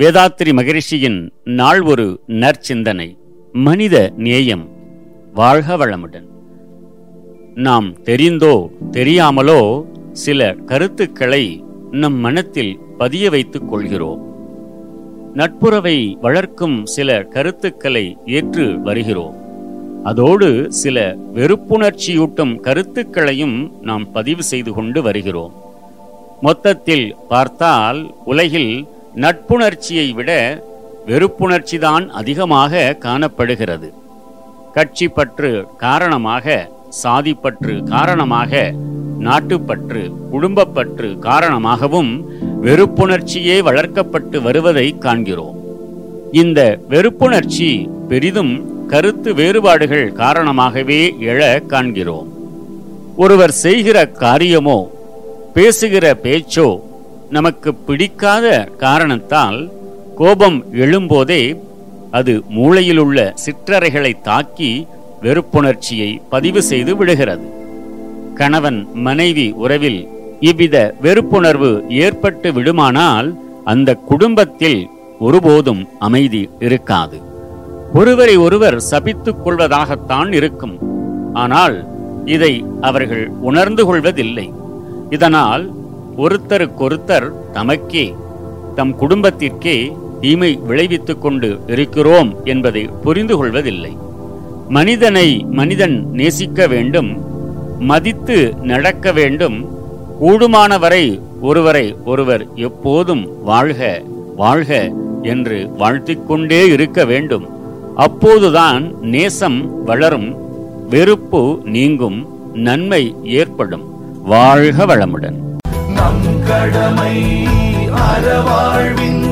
வேதாத்திரி மகரிஷியின் நாள் ஒரு நற்சிந்தனை. மனித நேயம் வாழ்க வளமுடன். நாம் தெரிந்தோ தெரியாமலோ சில கருத்துக்களை நம் மனத்தில் பதிய வைத்துக் கொள்கிறோம். நட்புறவை வளர்க்கும் சில கருத்துக்களை ஏற்று வருகிறோம். அதோடு சில வெறுப்புணர்ச்சியூட்டும் கருத்துக்களையும் நாம் பதிவு செய்து கொண்டு வருகிறோம். மொத்தத்தில் பார்த்தால் உலகில் நட்புணர்ச்சியை விட வெறுப்புணர்ச்சிதான் அதிகமாக காணப்படுகிறது. கட்சி பற்று காரணமாக சாதிப்பற்று காரணமாக நாட்டுப்பற்று குடும்பப்பற்று காரணமாகவும் வெறுப்புணர்ச்சியே வளர்க்கப்பட்டு வருவதை காண்கிறோம். இந்த வெறுப்புணர்ச்சி பெரிதும் கருத்து வேறுபாடுகள் காரணமாகவே எழ காண்கிறோம். ஒருவர் செய்கிற காரியமோ பேசுகிற பேச்சோ நமக்கு பிடிக்காத காரணத்தால் கோபம் எழும்போதே அது மூளையிலுள்ள சிற்றறைகளை தாக்கி வெறுப்புணர்ச்சியை பதிவு செய்து விடுகிறது. கணவன் மனைவி உறவில் இவ்வித வெறுப்புணர்வு ஏற்பட்டு விடுமானால் அந்த குடும்பத்தில் ஒருபோதும் அமைதி இருக்காது. ஒருவரை ஒருவர் சபித்துக் கொள்வதாகத்தான் இருக்கும். ஆனால் இதை அவர்கள் உணர்ந்து கொள்வதில்லை. இதனால் ஒருத்தருக்கொருத்தர் தமக்கே தம் குடும்பத்திற்கே தீமை விளைவித்துக் கொண்டு இருக்கிறோம் என்பதை புரிந்து கொள்வதில்லை மனிதனை மனிதன் நேசிக்க வேண்டும் மதித்து நடக்க வேண்டும் கூடுமானவரை ஒருவரை ஒருவர் எப்போதும் வாழ்க வாழ்க என்று வாழ்த்திக்கொண்டே இருக்க வேண்டும். அப்போதுதான் நேசம் வளரும் வெறுப்பு நீங்கும் நன்மை ஏற்படும். வாழ்க வளமுடன். நம் கடமை அறவாழ்வின்